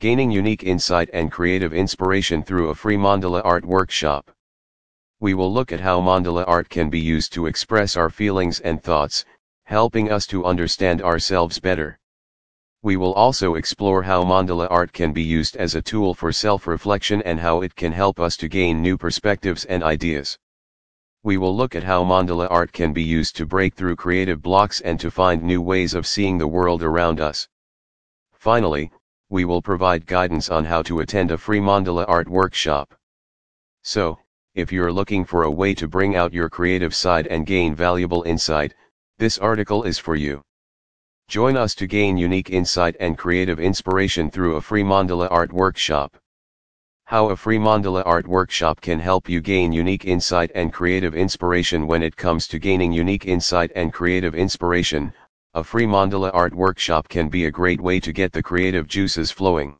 Gaining unique insight and creative inspiration through a free mandala art workshop. We will look at how mandala art can be used to express our feelings and thoughts, helping us to understand ourselves better. We will also explore how mandala art can be used as a tool for self-reflection and how it can help us to gain new perspectives and ideas. We will look at how mandala art can be used to break through creative blocks and to find new ways of seeing the world around us. Finally, we will provide guidance on how to attend a free mandala art workshop. So, if you're looking for a way to bring out your creative side and gain valuable insight, this article is for you. Join us to gain unique insight and creative inspiration through a free mandala art workshop. How a free mandala art workshop can help you gain unique insight and creative inspiration when it comes to gaining unique insight and creative inspiration, a free mandala art workshop can be a great way to get the creative juices flowing.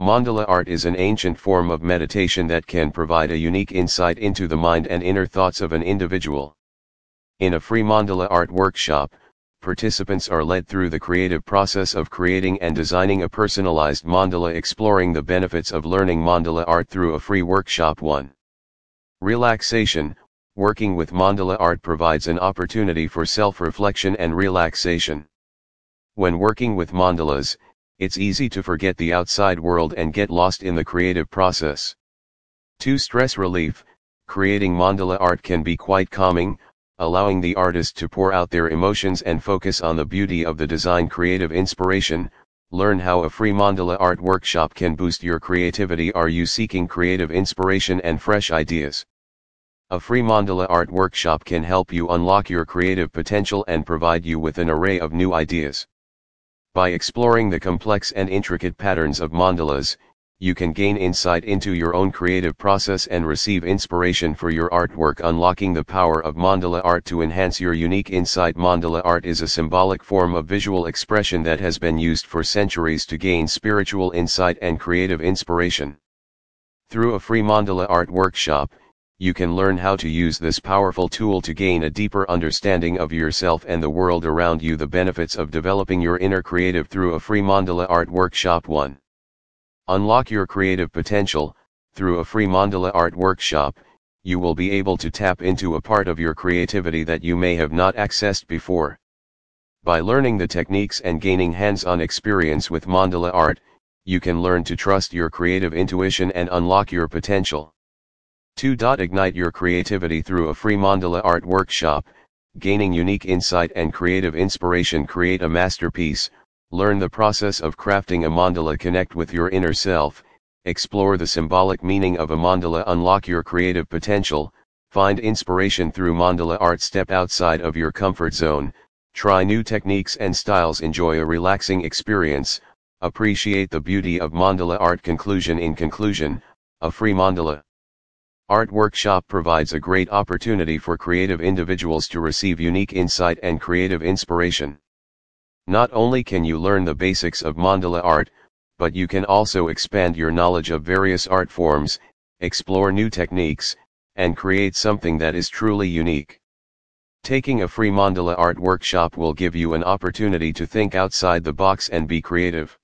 Mandala art is an ancient form of meditation that can provide a unique insight into the mind and inner thoughts of an individual. In a free mandala art workshop, participants are led through the creative process of creating and designing a personalized mandala exploring the benefits of learning mandala art through a free workshop 1. Relaxation, working with mandala art provides an opportunity for self-reflection and relaxation. When working with mandalas, it's easy to forget the outside world and get lost in the creative process. 2. Stress relief, creating mandala art can be quite calming, allowing the artist to pour out their emotions and focus on the beauty of the design creative inspiration. Learn how a free mandala art workshop can boost your creativity. Are you seeking creative inspiration and fresh ideas? A free mandala art workshop can help you unlock your creative potential and provide you with an array of new ideas. By exploring the complex and intricate patterns of mandalas, you can gain insight into your own creative process and receive inspiration for your artwork. Unlocking the power of mandala art to enhance your unique insight. Mandala art is a symbolic form of visual expression that has been used for centuries to gain spiritual insight and creative inspiration. Through a free mandala art workshop, you can learn how to use this powerful tool to gain a deeper understanding of yourself and the world around you. The benefits of developing your inner creative through a free mandala art workshop 1. Unlock your creative potential, through a free mandala art workshop, you will be able to tap into a part of your creativity that you may have not accessed before. By learning the techniques and gaining hands-on experience with mandala art, you can learn to trust your creative intuition and unlock your potential. 2. Ignite your creativity through a free mandala art workshop, gaining unique insight and creative inspiration. Create a masterpiece, learn the process of crafting a mandala, connect with your inner self, explore the symbolic meaning of a mandala, unlock your creative potential, find inspiration through mandala art, step outside of your comfort zone, try new techniques and styles, enjoy a relaxing experience, appreciate the beauty of mandala art. Conclusion In conclusion, a free mandala Art Workshop provides a great opportunity for creative individuals to receive unique insight and creative inspiration. Not only can you learn the basics of mandala art, but you can also expand your knowledge of various art forms, explore new techniques, and create something that is truly unique. Taking a free mandala art workshop will give you an opportunity to think outside the box and be creative.